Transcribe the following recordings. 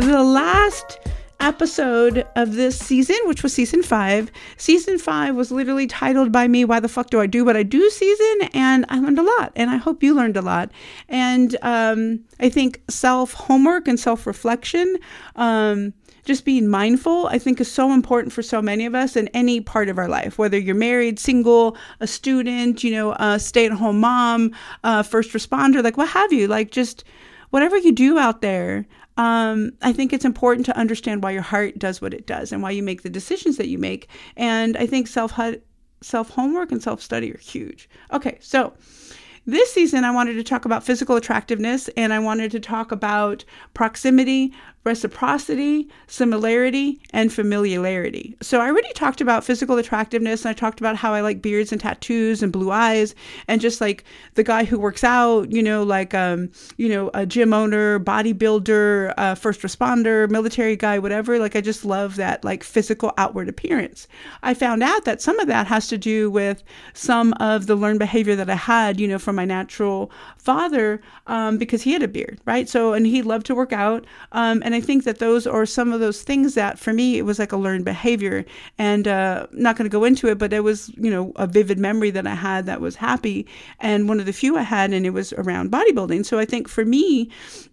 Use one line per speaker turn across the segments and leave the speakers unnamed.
the last episode of this season, which was season five. Season five was literally titled by me, Why the Fuck Do I Do What I Do season? And I learned a lot, and I hope you learned a lot. And um, I think self homework and self reflection. Um, just being mindful, I think, is so important for so many of us in any part of our life, whether you're married, single, a student, you know, a stay at home mom, a first responder, like what have you. Like, just whatever you do out there, um, I think it's important to understand why your heart does what it does and why you make the decisions that you make. And I think self self homework and self study are huge. Okay, so this season I wanted to talk about physical attractiveness and I wanted to talk about proximity, reciprocity, similarity, and familiarity. So I already talked about physical attractiveness and I talked about how I like beards and tattoos and blue eyes and just like the guy who works out, you know, like um, you know, a gym owner, bodybuilder, uh, first responder, military guy, whatever. Like I just love that like physical outward appearance. I found out that some of that has to do with some of the learned behavior that I had, you know, from my natural father um, because he had a beard, right? So and he loved to work out. Um, and I think that those are some of those things that for me it was like a learned behavior. And uh, not going to go into it, but it was you know a vivid memory that I had that was happy, and one of the few I had, and it was around bodybuilding. So I think for me,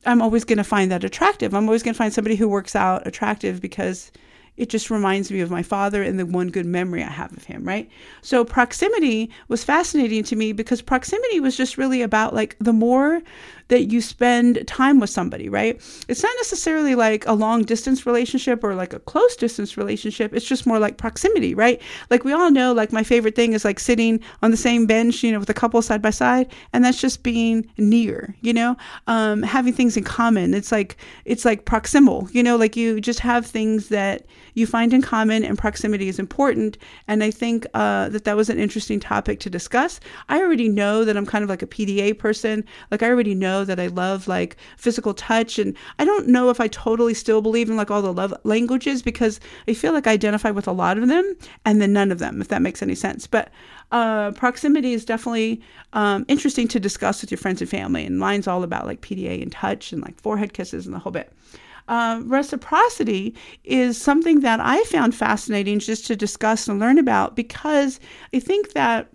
I'm always going to find that attractive. I'm always going to find somebody who works out attractive because it just reminds me of my father and the one good memory I have of him, right? So proximity was fascinating to me because proximity was just really about like the more that you spend time with somebody, right? It's not necessarily like a long distance relationship or like a close distance relationship. It's just more like proximity, right? Like we all know, like my favorite thing is like sitting on the same bench, you know, with a couple side by side, and that's just being near, you know, um, having things in common. It's like it's like proximal, you know, like you just have things that you find in common, and proximity is important. And I think uh, that that was an interesting topic to discuss. I already know that I'm kind of like a PDA person. Like I already know that I love like physical touch. And I don't know if I totally still believe in like all the love languages because I feel like I identify with a lot of them and then none of them, if that makes any sense. But uh, proximity is definitely um, interesting to discuss with your friends and family. And mine's all about like PDA and touch and like forehead kisses and the whole bit. Uh, reciprocity is something that I found fascinating just to discuss and learn about because I think that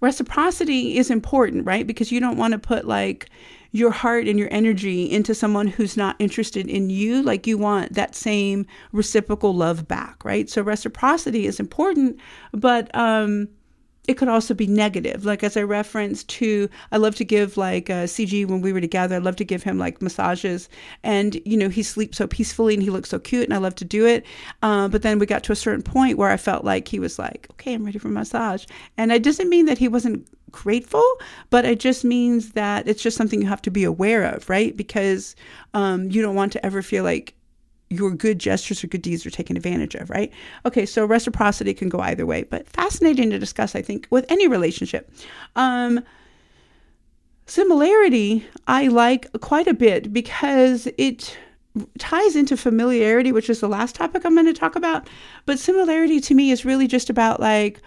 reciprocity is important, right? Because you don't want to put like your heart and your energy into someone who's not interested in you. Like you want that same reciprocal love back, right? So reciprocity is important, but um, it could also be negative. Like as I referenced to, I love to give like uh, CG when we were together. I love to give him like massages, and you know he sleeps so peacefully and he looks so cute, and I love to do it. Uh, but then we got to a certain point where I felt like he was like, okay, I'm ready for massage, and it doesn't mean that he wasn't grateful, but it just means that it's just something you have to be aware of, right? Because um, you don't want to ever feel like your good gestures or good deeds are taken advantage of, right? Okay, so reciprocity can go either way, but fascinating to discuss, I think, with any relationship. Um, similarity, I like quite a bit because it ties into familiarity, which is the last topic I'm going to talk about. But similarity to me is really just about like,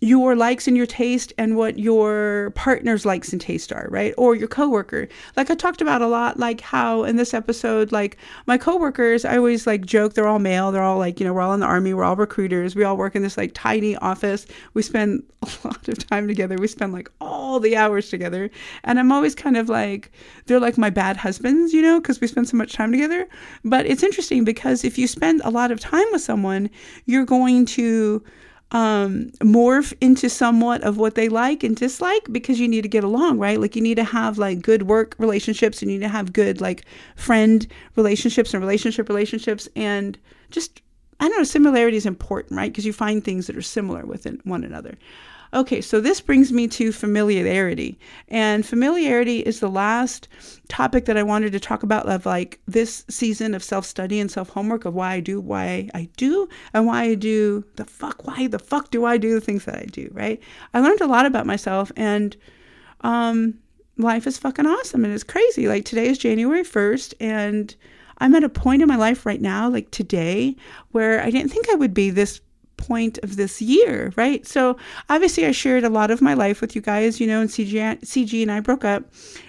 your likes and your taste and what your partner's likes and taste are, right? Or your coworker. Like I talked about a lot, like how in this episode, like my coworkers, I always like joke, they're all male. They're all like, you know, we're all in the army. We're all recruiters. We all work in this like tiny office. We spend a lot of time together. We spend like all the hours together. And I'm always kind of like, they're like my bad husbands, you know, because we spend so much time together. But it's interesting because if you spend a lot of time with someone, you're going to, um, morph into somewhat of what they like and dislike because you need to get along, right? Like you need to have like good work relationships, you need to have good like friend relationships and relationship relationships, and just I don't know, similarity is important, right? Because you find things that are similar within one another. Okay, so this brings me to familiarity. And familiarity is the last topic that I wanted to talk about of like this season of self study and self homework of why I do why I do and why I do the fuck, why the fuck do I do the things that I do, right? I learned a lot about myself and, um, life is fucking awesome and it's crazy. Like today is January 1st and I'm at a point in my life right now, like today, where I didn't think I would be this point of this year, right? So obviously, I shared a lot of my life with you guys, you know, and CG, CG and I broke up,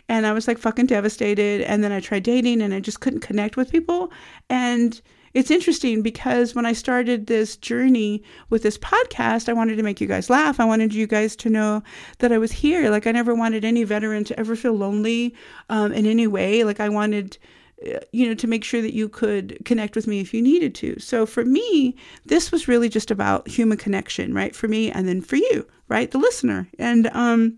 and I was like fucking devastated. And then I tried dating, and I just couldn't connect with people. And it's interesting because when I started this journey with this podcast, I wanted to make you guys laugh. I wanted you guys to know that I was here. Like, I never wanted any veteran to ever feel lonely um, in any way. Like, I wanted you know, to make sure that you could connect with me if you needed to. So for me, this was really just about human connection, right? For me and then for you, right? The listener. And um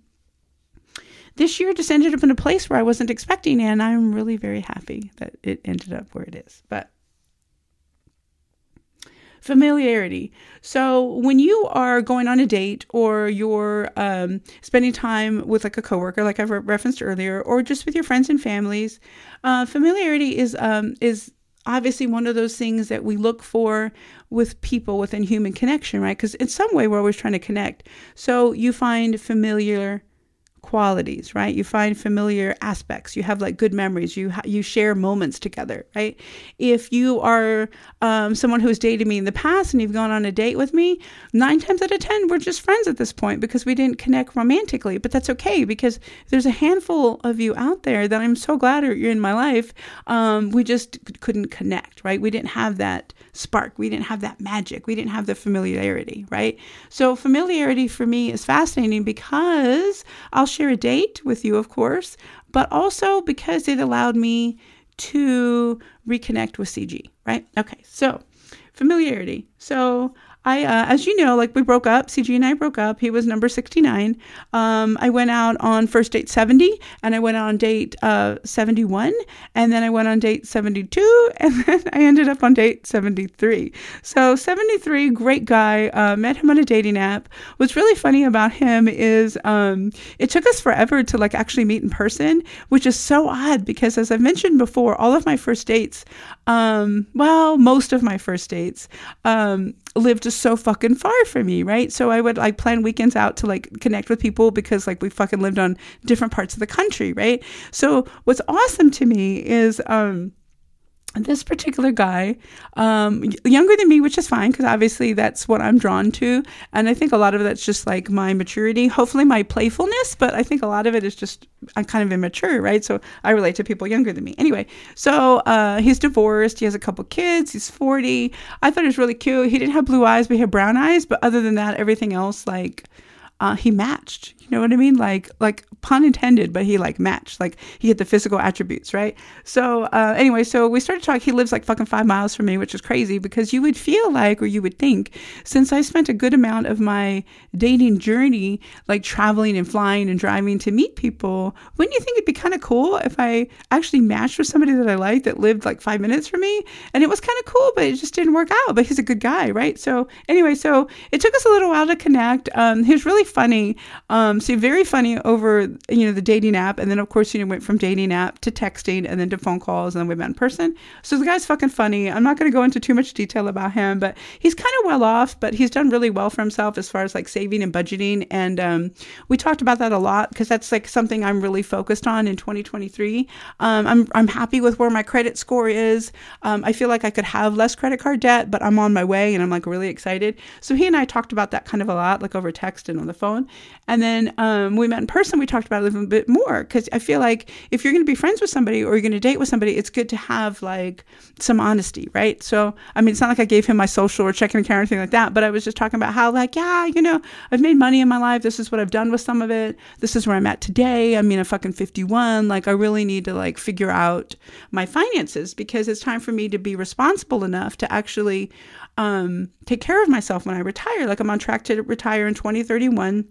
this year just ended up in a place where I wasn't expecting and I'm really very happy that it ended up where it is. But familiarity. So when you are going on a date or you're um, spending time with like a coworker, like I re- referenced earlier, or just with your friends and families, uh, familiarity is um, is obviously one of those things that we look for with people within human connection, right? Because in some way we're always trying to connect. So you find familiar qualities, right? You find familiar aspects. You have like good memories. You ha- you share moments together, right? If you are um, someone who's dated me in the past and you've gone on a date with me, nine times out of ten we're just friends at this point because we didn't connect romantically. But that's okay because there's a handful of you out there that I'm so glad you're in my life. Um, we just couldn't connect, right? We didn't have that spark. We didn't have that magic. We didn't have the familiarity, right? So familiarity for me is fascinating because I'll share a date with you, of course, but also because it allowed me to reconnect with CG, right? Okay, so familiarity. So I, uh, as you know, like we broke up. CG and I broke up. He was number 69. Um, I went out on first date 70, and I went on date uh, 71, and then I went on date 72, and then I ended up on date 73. So 73, great guy. Uh, met him on a dating app. What's really funny about him is um, it took us forever to like actually meet in person, which is so odd because, as I've mentioned before, all of my first dates, um, well, most of my first dates, um, lived just so fucking far from me, right? So I would like plan weekends out to like connect with people because like we fucking lived on different parts of the country, right? So what's awesome to me is um this particular guy, um, younger than me, which is fine because obviously that's what I'm drawn to. And I think a lot of that's just like my maturity, hopefully my playfulness, but I think a lot of it is just I'm kind of immature, right? So I relate to people younger than me. Anyway, so uh, he's divorced. He has a couple kids. He's 40. I thought he was really cute. He didn't have blue eyes, but he had brown eyes. But other than that, everything else, like, uh, he matched. You know what I mean? Like, like pun intended, but he like matched. Like he had the physical attributes, right? So uh, anyway, so we started talking. He lives like fucking five miles from me, which is crazy because you would feel like, or you would think, since I spent a good amount of my dating journey like traveling and flying and driving to meet people, wouldn't you think it'd be kind of cool if I actually matched with somebody that I liked that lived like five minutes from me? And it was kind of cool, but it just didn't work out. But he's a good guy, right? So anyway, so it took us a little while to connect. Um, he was really funny. Um, so very funny over you know the dating app, and then of course you know went from dating app to texting, and then to phone calls, and then we met in person. So the guy's fucking funny. I'm not going to go into too much detail about him, but he's kind of well off, but he's done really well for himself as far as like saving and budgeting, and um, we talked about that a lot because that's like something I'm really focused on in 2023. Um, I'm I'm happy with where my credit score is. Um, I feel like I could have less credit card debt, but I'm on my way, and I'm like really excited. So he and I talked about that kind of a lot, like over text and on the phone, and then um, we met in person. We talked about it a little bit more because I feel like if you're going to be friends with somebody or you're going to date with somebody, it's good to have like some honesty, right? So, I mean, it's not like I gave him my social or checking account or anything like that, but I was just talking about how, like, yeah, you know, I've made money in my life. This is what I've done with some of it. This is where I'm at today. I mean, I'm fucking 51. Like, I really need to like figure out my finances because it's time for me to be responsible enough to actually um, take care of myself when I retire. Like, I'm on track to retire in 2031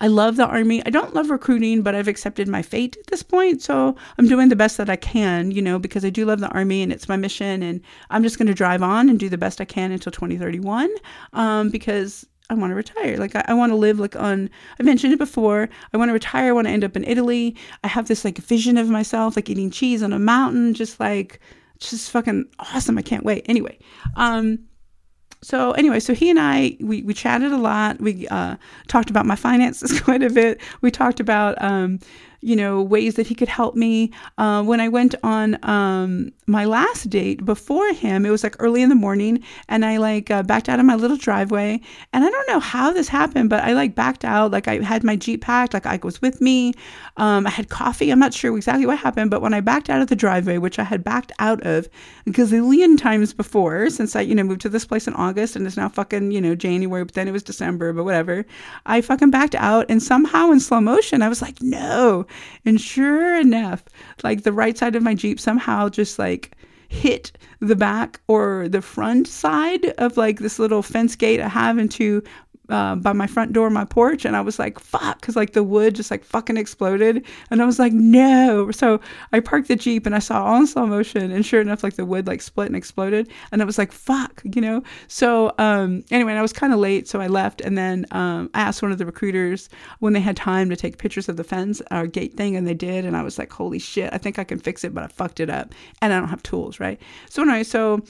I love the army. I don't love recruiting, but I've accepted my fate at this point. So I'm doing the best that I can, you know, because I do love the army and it's my mission. And I'm just going to drive on and do the best I can until 2031 um, because I want to retire. Like I, I want to live like on. I mentioned it before. I want to retire. I want to end up in Italy. I have this like vision of myself like eating cheese on a mountain, just like just fucking awesome. I can't wait. Anyway, um, so anyway, so he and I we, we chatted a lot. We uh, talked about my finances quite a bit. We talked about um, you know, ways that he could help me. Uh, when I went on um, my last date before him, it was like early in the morning, and I like uh, backed out of my little driveway. And I don't know how this happened, but I like backed out. Like I had my Jeep packed, like I was with me. Um, I had coffee. I'm not sure exactly what happened, but when I backed out of the driveway, which I had backed out of gazillion times before, since I, you know, moved to this place in August and it's now fucking, you know, January, but then it was December, but whatever. I fucking backed out and somehow in slow motion, I was like, no. And sure enough, like the right side of my Jeep somehow just like hit the back or the front side of like this little fence gate I have into uh, by my front door, my porch, and I was like, fuck, because like the wood just like fucking exploded. And I was like, no. So I parked the Jeep and I saw all in slow motion, and sure enough, like the wood like split and exploded. And I was like, fuck, you know? So um, anyway, I was kind of late, so I left. And then um, I asked one of the recruiters when they had time to take pictures of the fence or gate thing, and they did. And I was like, holy shit, I think I can fix it, but I fucked it up. And I don't have tools, right? So anyway, so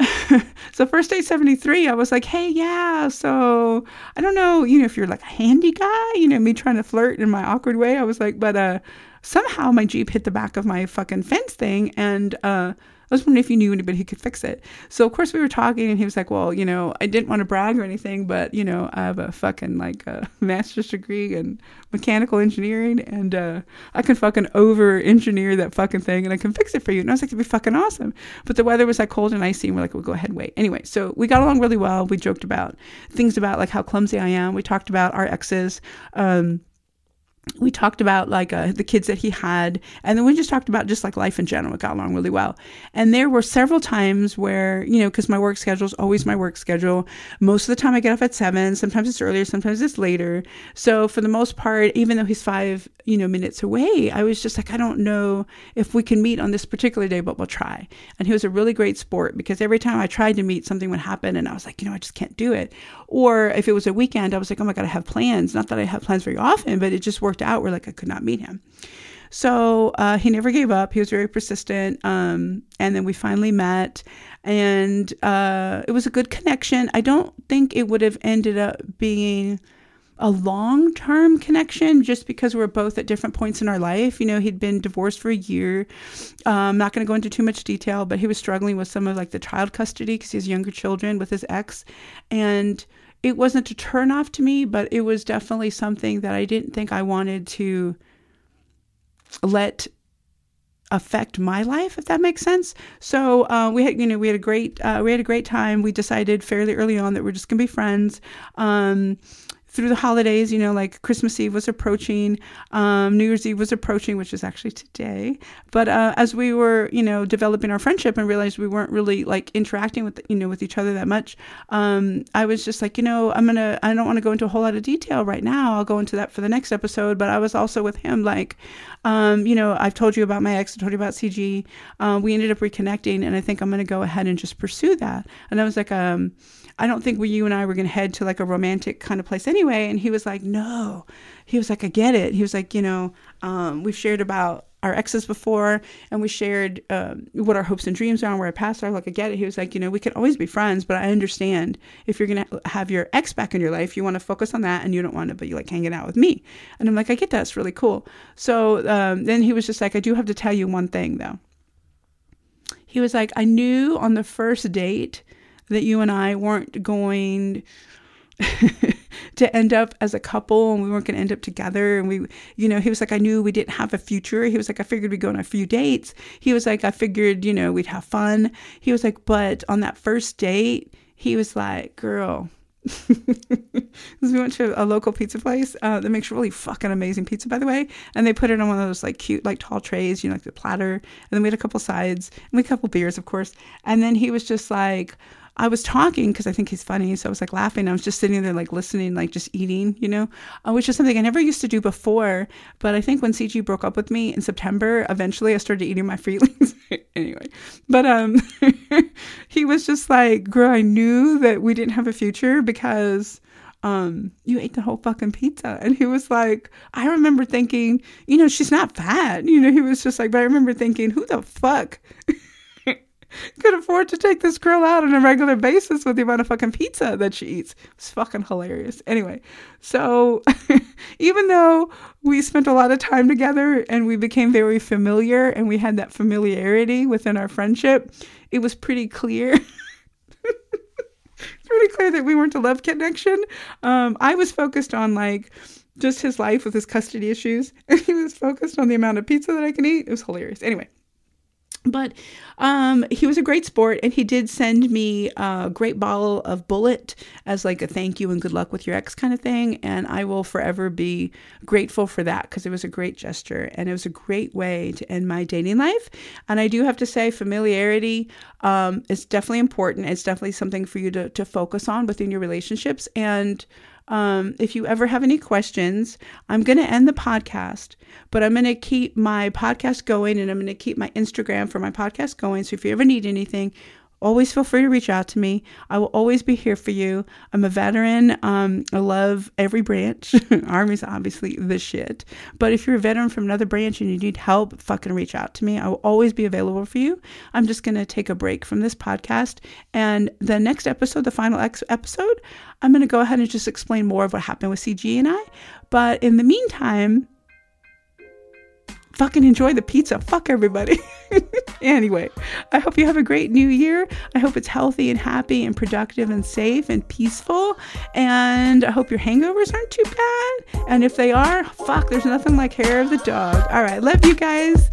so first day 73 i was like hey yeah so i don't know you know if you're like a handy guy you know me trying to flirt in my awkward way i was like but uh somehow my jeep hit the back of my fucking fence thing and uh was wondering if you knew anybody who could fix it. So of course we were talking, and he was like, "Well, you know, I didn't want to brag or anything, but you know, I have a fucking like a master's degree in mechanical engineering, and uh, I can fucking over engineer that fucking thing, and I can fix it for you." And I was like, "It'd be fucking awesome." But the weather was like cold and icy, and we're like, "We'll go ahead and wait." Anyway, so we got along really well. We joked about things about like how clumsy I am. We talked about our exes. Um, we talked about like uh, the kids that he had and then we just talked about just like life in general it got along really well. And there were several times where you know because my work schedule is always my work schedule. Most of the time i get up at seven sometimes it's earlier sometimes it's later. So for the most part even though he's five you know minutes away i was just like i don't know if we can meet on this particular day but we'll try. And he was a really great sport because every time i tried to meet something would happen and i was like you know i just can't do it. Or if it was a weekend i was like oh my god i have plans. Not that i have plans very often but it just worked out where like I could not meet him. So uh, he never gave up. He was very persistent. Um, and then we finally met, and uh, it was a good connection. I don't think it would have ended up being a long term connection just because we're both at different points in our life. You know, he'd been divorced for a year. I'm not going to go into too much detail, but he was struggling with some of like the child custody because he has younger children with his ex. And it wasn't a turn off to me, but it was definitely something that I didn't think I wanted to let affect my life, if that makes sense. So uh, we had, you know, we had a great, uh, we had a great time. We decided fairly early on that we're just gonna be friends. Um, through the holidays, you know, like Christmas Eve was approaching, um, New Year's Eve was approaching, which is actually today. But uh, as we were, you know, developing our friendship and realized we weren't really like interacting with, you know, with each other that much, um, I was just like, you know, I'm gonna, I don't want to go into a whole lot of detail right now. I'll go into that for the next episode. But I was also with him, like, um, you know, I've told you about my ex, I told you about CG. Uh, we ended up reconnecting, and I think I'm gonna go ahead and just pursue that. And I was like, um I don't think we, you and I were to head to like a romantic kind of place anyway. And he was like, no. He was like, I get it. He was like, you know, um, we've shared about our exes before and we shared um, what our hopes and dreams are and where I passed are. Like, I get it. He was like, you know, we can always be friends, but I understand if you're going to have your ex back in your life, you want to focus on that and you don't want to be like hanging out with me. And I'm like, I get that. It's really cool. So um, then he was just like, I do have to tell you one thing though. He was like, I knew on the first date that you and I weren't going to end up as a couple and we weren't going to end up together. And we, you know, he was like, I knew we didn't have a future. He was like, I figured we'd go on a few dates. He was like, I figured, you know, we'd have fun. He was like, but on that first date, he was like, girl, we went to a local pizza place uh, that makes really fucking amazing pizza, by the way. And they put it on one of those like cute, like tall trays, you know, like the platter. And then we had a couple sides and we had a couple beers, of course. And then he was just like, I was talking because I think he's funny. So I was like laughing. I was just sitting there, like listening, like just eating, you know, uh, which is something I never used to do before. But I think when CG broke up with me in September, eventually I started eating my feelings. anyway, but um, he was just like, girl, I knew that we didn't have a future because um, you ate the whole fucking pizza. And he was like, I remember thinking, you know, she's not fat. You know, he was just like, but I remember thinking, who the fuck could afford to take this girl out on a regular basis with the amount of fucking pizza that she eats. It's fucking hilarious. Anyway, so even though we spent a lot of time together and we became very familiar and we had that familiarity within our friendship, it was pretty clear. it's pretty clear that we weren't a love connection. Um, I was focused on like just his life with his custody issues, and he was focused on the amount of pizza that I can eat. It was hilarious. Anyway, but um, he was a great sport, and he did send me a great bottle of Bulleit as like a thank you and good luck with your ex kind of thing. And I will forever be grateful for that because it was a great gesture and it was a great way to end my dating life. And I do have to say, familiarity um, is definitely important. It's definitely something for you to to focus on within your relationships and. Um, if you ever have any questions, I'm going to end the podcast, but I'm going to keep my podcast going and I'm going to keep my Instagram for my podcast going. So if you ever need anything, always feel free to reach out to me. I will always be here for you. I'm a veteran. Um, I love every branch. Army's obviously the shit. But if you're a veteran from another branch and you need help, fucking reach out to me. I will always be available for you. I'm just going to take a break from this podcast. And the next episode, the final ex- episode, I'm going to go ahead and just explain more of what happened with CG and I. But in the meantime, fucking enjoy the pizza. Fuck everybody. anyway, I hope you have a great new year. I hope it's healthy and happy and productive and safe and peaceful. And I hope your hangovers aren't too bad. And if they are, fuck, there's nothing like hair of the dog. All right, love you guys.